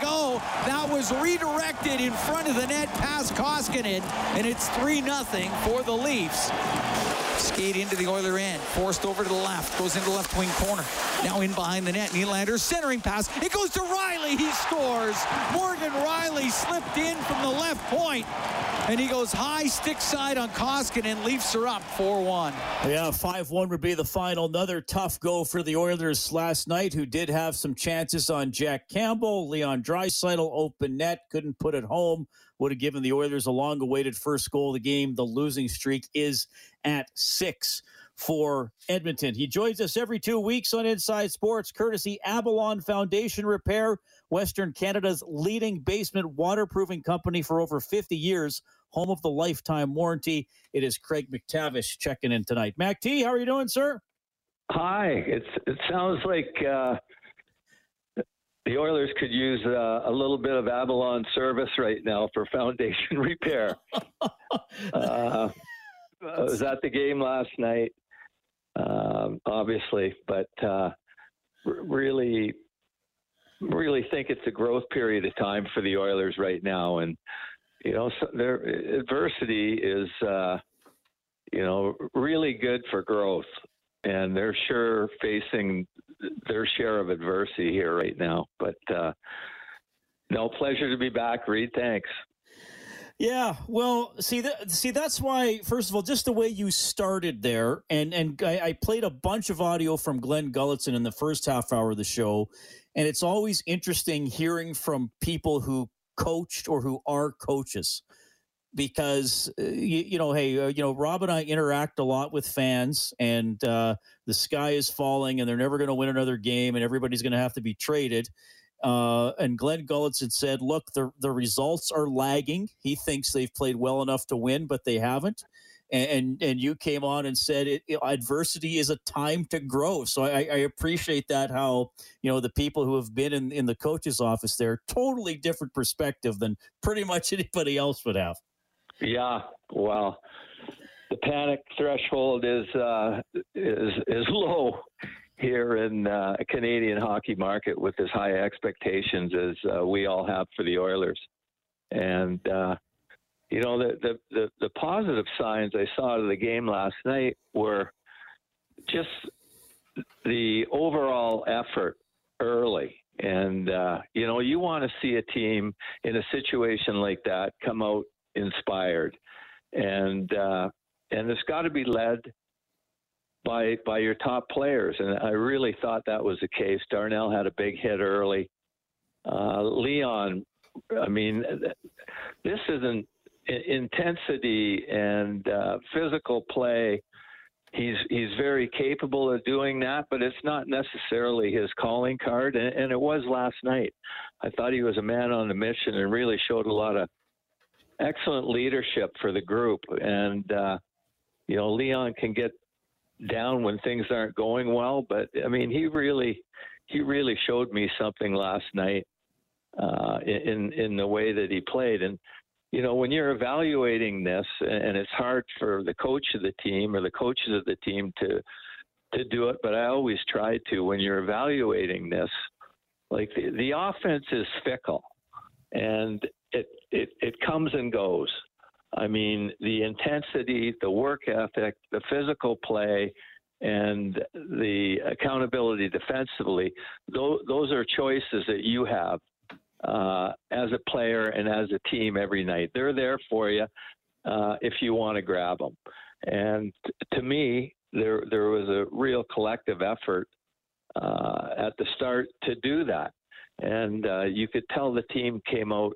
Go. That was redirected in front of the net past Koskinen, and it's 3 0 for the Leafs. Skate into the Oiler end. Forced over to the left. Goes into left wing corner. Now in behind the net. Nylander centering pass. It goes to Rielly. He scores. Morgan Rielly slipped in from the left point. And he goes high stick side on Koskinen. And Leafs are up 4-1. Yeah, 5-1 would be the final. Another tough go for the Oilers last night, who did have some chances on Jack Campbell. Leon Draisaitl open net, couldn't put it home. Would have given the Oilers a long-awaited first goal of the game. The losing streak is at six for Edmonton. He joins us every two weeks on Inside Sports, courtesy Avalon Foundation Repair, Western Canada's leading basement waterproofing company for over 50 years, home of the lifetime warranty. It is Craig MacTavish checking in tonight. Mac T, how are you doing, sir? Hi. It's it sounds like uh, the Oilers could use uh, a little bit of Avalon service right now for foundation repair. uh, I was at the game last night, um, obviously, but uh, really, really think it's a growth period of time for the Oilers right now, and you know, so their adversity is, uh, you know, really good for growth, and they're sure facing their share of adversity here right now. But uh, no pleasure to be back, Reid. Thanks. Yeah, well, see that see that's why first of all, just the way you started there, and and I, I, played a bunch of audio from Glenn Gulutzan in the first half hour of the show, and it's always interesting hearing from people who coached or who are coaches, because uh, you, you, know, hey, uh, you know, Rob and I interact a lot with fans, and uh, the sky is falling, and they're never going to win another game, and everybody's going to have to be traded uh, and Glenn Gulutzan said, look, the, the results are lagging. He thinks they've played well enough to win, but they haven't. And, and, and you came on and said it, it, adversity is a time to grow. So I, I, appreciate that. How you know the people who have been in, in the coach's office there, totally different perspective than pretty much anybody else would have. Yeah, well, the panic threshold is uh, is is low here in uh, Canadian hockey market with as high expectations as uh, we all have for the Oilers. And, uh, you know, the, the, the, the, positive signs I saw of the game last night were just the overall effort early. And, uh, you know, you want to see a team in a situation like that come out inspired. And, uh, and it's got to be led by by your top players, and I really thought that was the case. Darnell had a big hit early. Uh, Leon, I mean, this isn't intensity and uh, physical play. He's he's very capable of doing that, but it's not necessarily his calling card, and, and it was last night. I thought he was a man on a mission and really showed a lot of excellent leadership for the group. And uh, you know, Leon can get down when things aren't going well. But I mean, he really he really showed me something last night uh, in in the way that he played. And you know, when you're evaluating this, and it's hard for the coach of the team or the coaches of the team to to do it, but I always try to when you're evaluating this. Like the, the offense is fickle, and it, it it comes and goes. I mean, the intensity, the work ethic, the physical play, and the accountability defensively, those, those are choices that you have uh, as a player and as a team every night. They're there for you uh, if you want to grab them. And to me, there there was a real collective effort uh, at the start to do that, and uh, you could tell the team came out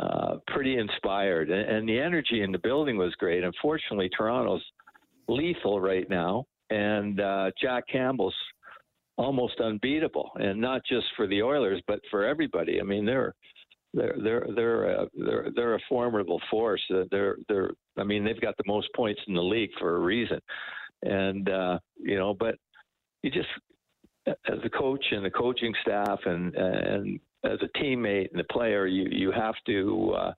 uh, pretty inspired, and, and, the energy in the building was great. Unfortunately, Toronto's lethal right now, and uh, Jack Campbell's almost unbeatable, and not just for the Oilers, but for everybody. I mean, they're they're they're they're a, they're they're a formidable force. They're they're I mean, they've got the most points in the league for a reason, and uh, you know, but you just as a coach and the coaching staff and and as a teammate and a player, you you have to. Uh,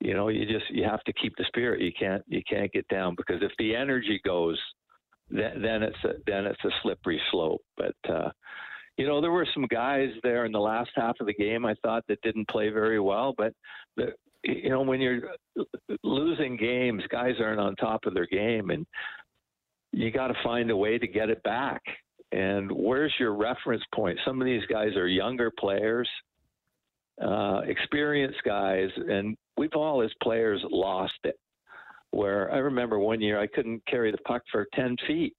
you know, you just you have to keep the spirit. You can't you can't get down because if the energy goes, then, then it's a, then it's a slippery slope. But uh, you know, there were some guys there in the last half of the game I thought that didn't play very well. But the, you know, when you're losing games, guys aren't on top of their game, and you got to find a way to get it back. And where's your reference point? Some of these guys are younger players, uh, experienced guys, and we've all as players lost it. Where I remember one year I couldn't carry the puck for 10 feet.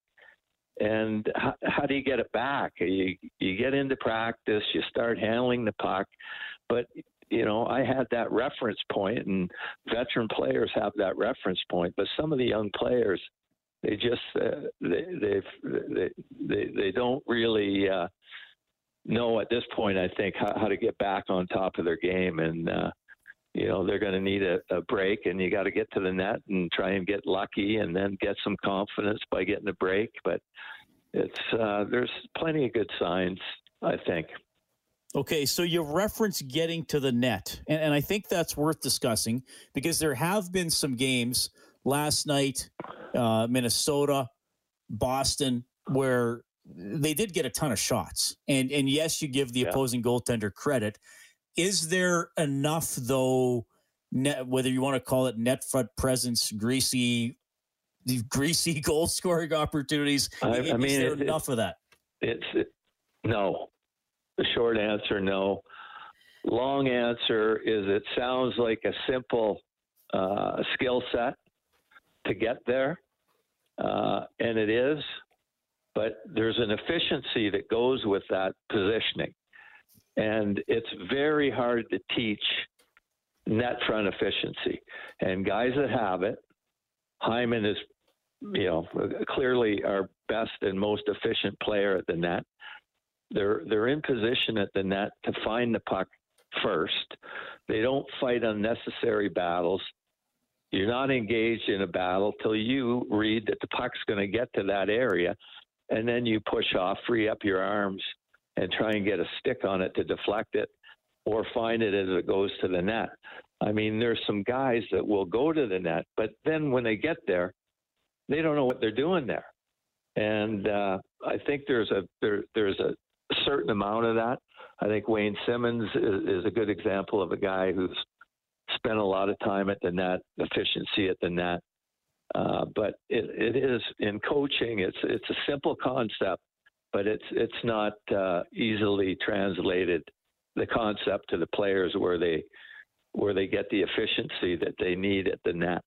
And how, how do you get it back? You, you get into practice, you start handling the puck, but you know, I had that reference point, and veteran players have that reference point. But some of the young players, they just uh, they they they they don't really uh, know at this point. I think how, how to get back on top of their game, and uh, you know they're going to need a, a break, and you got to get to the net and try and get lucky, and then get some confidence by getting a break. But it's uh, there's plenty of good signs, I think. Okay, so you reference getting to the net, and, and I think that's worth discussing because there have been some games last night, uh, Minnesota, Boston, where they did get a ton of shots, and and yes, you give the yeah. opposing goaltender credit. Is there enough though? Net, whether you want to call it net front presence, greasy, greasy goal scoring opportunities. I, I mean, is there it, enough of that? It's it, no. The short answer, no. Long answer is it sounds like a simple uh, skill set to get there, uh, and it is, but there's an efficiency that goes with that positioning. And it's very hard to teach net front efficiency. And guys that have it, Hyman is, you know, clearly our best and most efficient player at the net. They're they're in position at the net to find the puck first. They don't fight unnecessary battles. You're not engaged in a battle till you read that the puck's going to get to that area, and then you push off, free up your arms, and try and get a stick on it to deflect it, or find it as it goes to the net. I mean, there's some guys that will go to the net, but then when they get there, they don't know what they're doing there. And uh, I think there's a there, there's a certain amount of that. I think Wayne Simmonds is, is a good example of a guy who's spent a lot of time at the net, efficiency at the net. Uh, but it, it is in coaching. It's it's a simple concept, but it's it's not uh, easily translated. The concept to the players where they where they get the efficiency that they need at the net.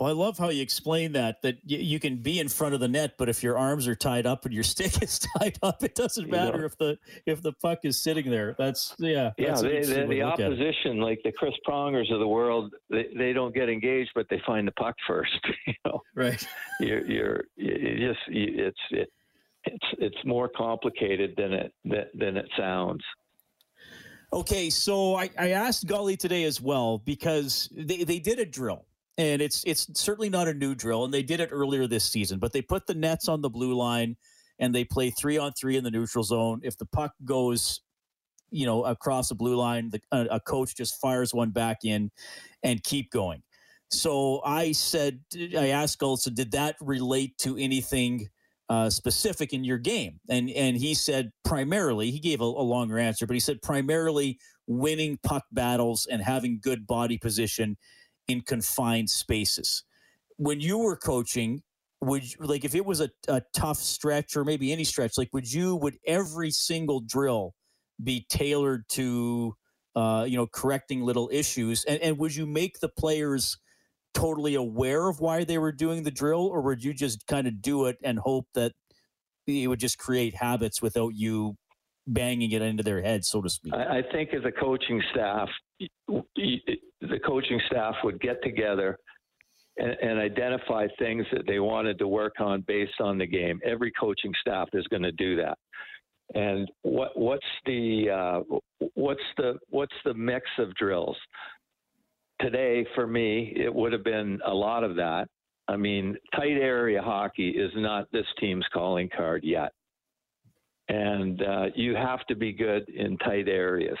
Well, I love how you explain that, that y- you can be in front of the net, but if your arms are tied up and your stick is tied up, it doesn't matter if the if the puck is sitting there. That's yeah. Yeah, they, they, the opposition, like the Chris Prongers of the world, they, they don't get engaged, but they find the puck first. You know, right? You're you're you just you, it's it, it's it's more complicated than it than it sounds. Okay, so I, I asked Gully today as well because they, they did a drill and it's it's certainly not a new drill, and they did it earlier this season. But they put the nets on the blue line, and they play three on three in the neutral zone. If the puck goes, you know, across the blue line, the, a, a coach just fires one back in, and keep going. So I said, I asked Gulson, did that relate to anything? Uh, specific in your game? And and he said primarily, he gave a, a, longer answer, but he said primarily winning puck battles and having good body position in confined spaces. When you were coaching, would you, like if it was a, a tough stretch or maybe any stretch, like would you would every single drill be tailored to uh, you know correcting little issues, and, and would you make the players totally aware of why they were doing the drill, or would you just kind of do it and hope that it would just create habits without you banging it into their head, so to speak? I, I think as a coaching staff, the coaching staff would get together and, and identify things that they wanted to work on based on the game. Every coaching staff is going to do that. And what what's the uh, what's the what's the mix of drills? Today, for me, it would have been a lot of that. I mean, tight area hockey is not this team's calling card yet, and uh, you have to be good in tight areas.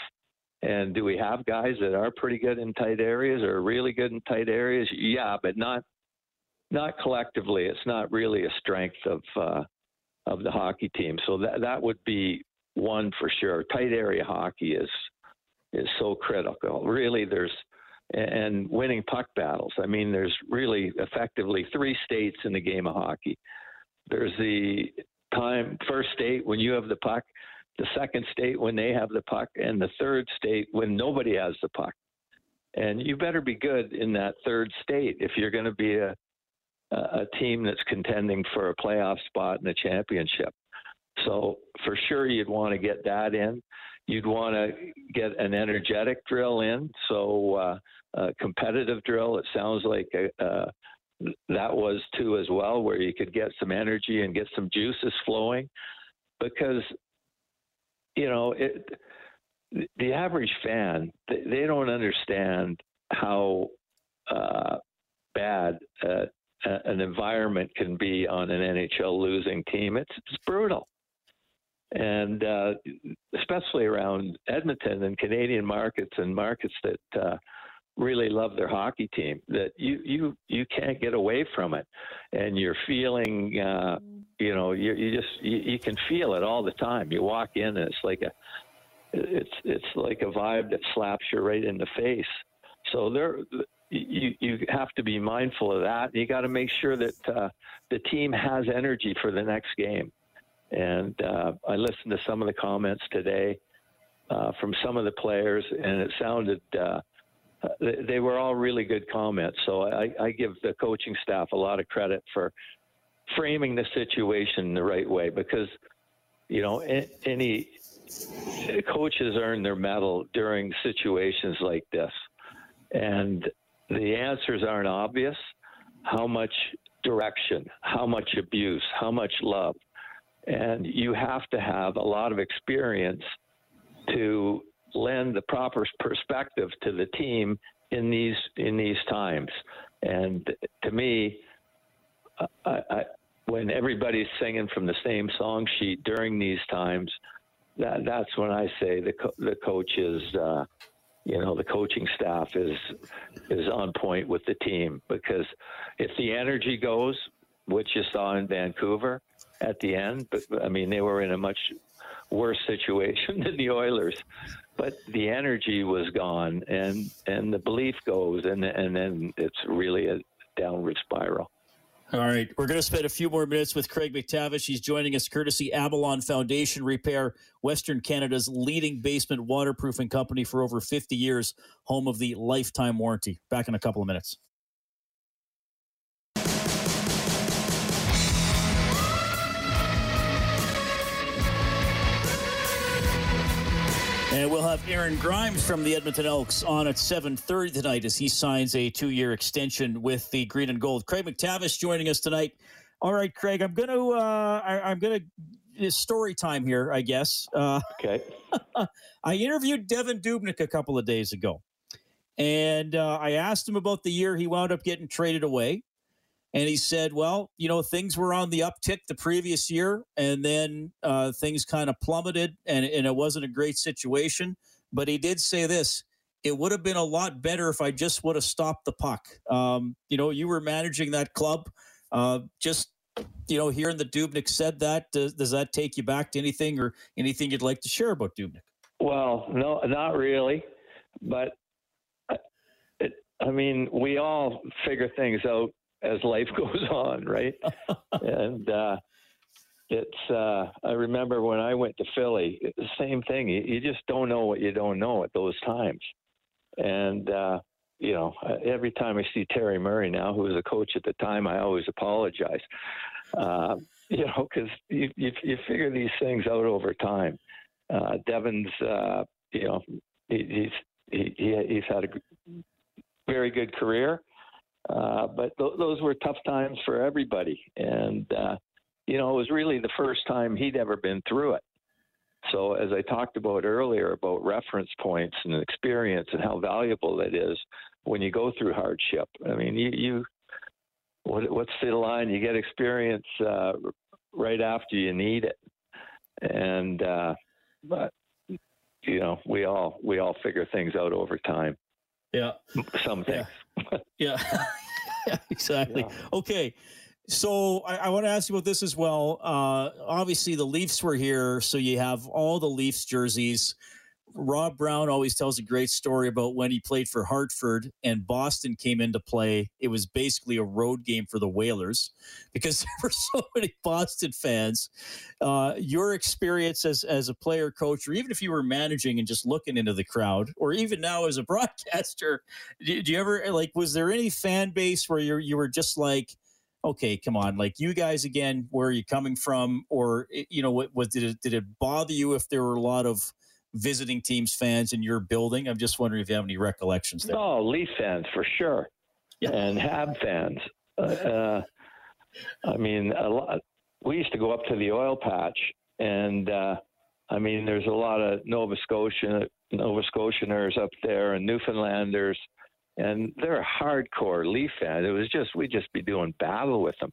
And do we have guys that are pretty good in tight areas or really good in tight areas? Yeah, but not not collectively. It's not really a strength of uh, of the hockey team. So that that would be one for sure. Tight area hockey is is so critical. Really, there's and winning puck battles. I mean, there's really effectively three states in the game of hockey. There's the time first state when you have the puck, the second state when they have the puck, and the third state when nobody has the puck. And you better be good in that third state if you're going to be a a team that's contending for a playoff spot in the championship. So for sure, you'd want to get that in. You'd want to get an energetic drill in. So uh, a competitive drill. It sounds like a, uh, that was too as well, where you could get some energy and get some juices flowing, because you know it. The average fan, they don't understand how uh, bad uh, an environment can be on an NHL losing team. It's, it's brutal. And uh, especially around Edmonton and Canadian markets and markets that uh, really love their hockey team, that you you you can't get away from it, and you're feeling, uh, you know, you, you just you, you can feel it all the time. You walk in, and it's like a it's it's like a vibe that slaps you right in the face. So there, you you have to be mindful of that. You got to make sure that uh, the team has energy for the next game. And uh, I listened to some of the comments today uh, from some of the players, and it sounded uh, they were all really good comments. So I, I give the coaching staff a lot of credit for framing the situation the right way because you know any coaches earn their medal during situations like this and the answers aren't obvious. How much direction, how much abuse, how much love. And you have to have a lot of experience to lend the proper perspective to the team in these in these times. And to me, I, I, when everybody's singing from the same song sheet during these times, that that's when I say the co- the coach is uh, you know the coaching staff is is on point with the team because if the energy goes, which you saw in Vancouver at the end, but I mean they were in a much worse situation than the Oilers, but the energy was gone and and the belief goes and and then it's really a downward spiral. All right. We're going to spend a few more minutes with Craig MacTavish. He's joining us courtesy Avalon Foundation Repair, Western Canada's leading basement waterproofing company for over 50 years, home of the lifetime warranty. Back in a couple of minutes. And we'll have Aaron Grymes from the Edmonton Elks on at 7.30 tonight as he signs a two-year extension with the Green and Gold. Craig MacTavish joining us tonight. All right, Craig, I'm going to uh, I, am going to story time here, I guess. Uh, okay. I interviewed Devan Dubnyk a couple of days ago, and uh, I asked him about the year he wound up getting traded away. And he said, well, you know, things were on the uptick the previous year, and then uh, things kind of plummeted, and, and it wasn't a great situation. But he did say this it would have been a lot better if I just would have stopped the puck. Um, you know, you were managing that club. Uh, just, you know, hearing the Dubnyk said that, does, does that take you back to anything or anything you'd like to share about Dubnyk? Well, no, not really. But, uh, I mean, we all figure things out as life goes on, right? and uh, it's uh, I remember when I went to Philly, same thing. You, you, just don't know what you don't know at those times, and uh, you know every time I see Terry Murray now, who was a coach at the time, I always apologize. Uh, you know, because you, you, you figure these things out over time. Uh, Devan's, uh, you know, he, he's he, he, he's had a very good career Uh, but th- those were tough times for everybody, and uh, you know it was really the first time he'd ever been through it. So as I talked about earlier about reference points and experience and how valuable that is when you go through hardship. I mean, you, you what, what's the line? You get experience uh, right after you need it, and uh, but you know we all we all figure things out over time. Yeah, some things. Yeah, yeah. yeah exactly. Yeah. Okay. So I, I, want to ask you about this as well. Uh, obviously, the Leafs were here, so you have all the Leafs jerseys. Rob Brown always tells a great story about when he played for Hartford and Boston came into play. It was basically a road game for the Whalers because there were so many Boston fans. Uh, your experience as, as a player, coach, or even if you were managing and just looking into the crowd, or even now as a broadcaster, do, do you ever like? Was there any fan base where you you were just like? okay, come on, like you guys again, where are you coming from? Or you know, what, what did it did it bother you if there were a lot of visiting teams fans in your building? I'm just wondering if you have any recollections there. Oh, Leaf fans for sure, yeah. and Hab fans. Uh, uh, I mean, a lot. We used to go up to the oil patch, and uh, I mean, there's a lot of Nova Scotia Nova Scotianers up there and Newfoundlanders, and they're hardcore Leaf fans. It was just we'd just be doing battle with them,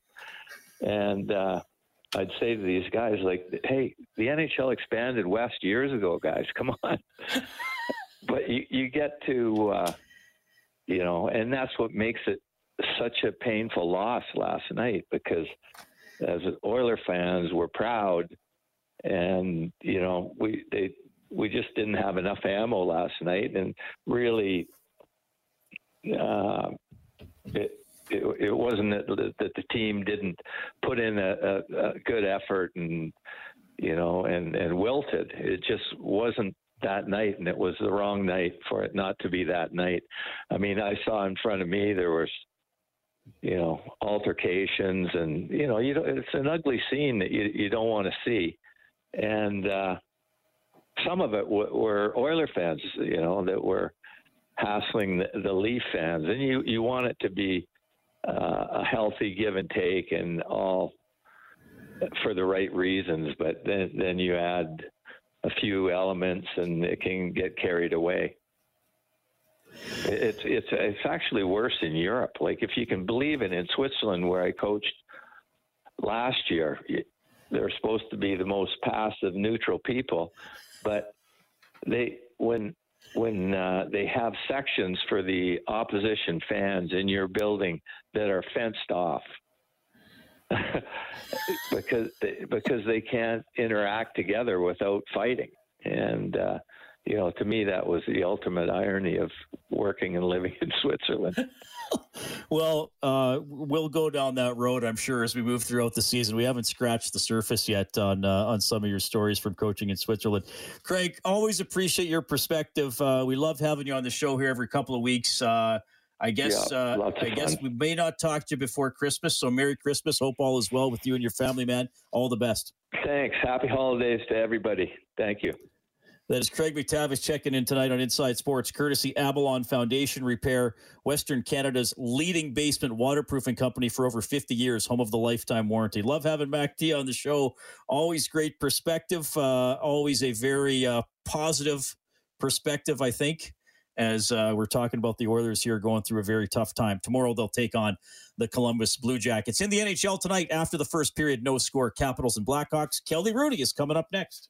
and uh, I'd say to these guys, like, hey, the NHL expanded west years ago, guys. Come on. but you, you get to, uh, you know, and that's what makes it such a painful loss last night because as Oiler fans, we're proud, and you know, we they we just didn't have enough ammo last night, and really, uh, it, it, it wasn't that, that the team didn't put in a, a, a good effort and you know and and wilted. It just wasn't that night, and it was the wrong night for it not to be that night. I mean, I saw in front of me there was you know altercations and you know you it's an ugly scene that you you don't want to see and uh some of it w- were Oiler fans you know that were hassling the, the Leaf fans and you you want it to be uh, a healthy give and take and all for the right reasons. But then, then you add a few elements and it can get carried away. It's it's it's actually worse in Europe. Like if you can believe it, in Switzerland where I coached last year, they're supposed to be the most passive, neutral people, but they when when uh, they have sections for the opposition fans in your building that are fenced off. Because they, because they can't interact together without fighting. And uh, you know, to me, that was the ultimate irony of working and living in Switzerland. well, uh, we'll go down that road, I'm sure, as we move throughout the season. We haven't scratched the surface yet on uh, on some of your stories from coaching in Switzerland. Craig, always appreciate your perspective. Uh, we love having you on the show here every couple of weeks. Uh, I guess yeah, uh, I guess we may not talk to you before Christmas, so Merry Christmas. Hope all is well with you and your family, man. All the best. Thanks. Happy holidays to everybody. Thank you. That is Craig MacTavish checking in tonight on Inside Sports, courtesy Avalon Foundation Repair, Western Canada's leading basement waterproofing company for over 50 years, home of the lifetime warranty. Love having Mac T on the show. Always great perspective, uh, always a very uh, positive perspective, I think, as uh, we're talking about the Oilers here going through a very tough time. Tomorrow they'll take on the Columbus Blue Jackets. In the NHL tonight, after the first period, no score, Capitals and Blackhawks. Kelly Hrudey is coming up next.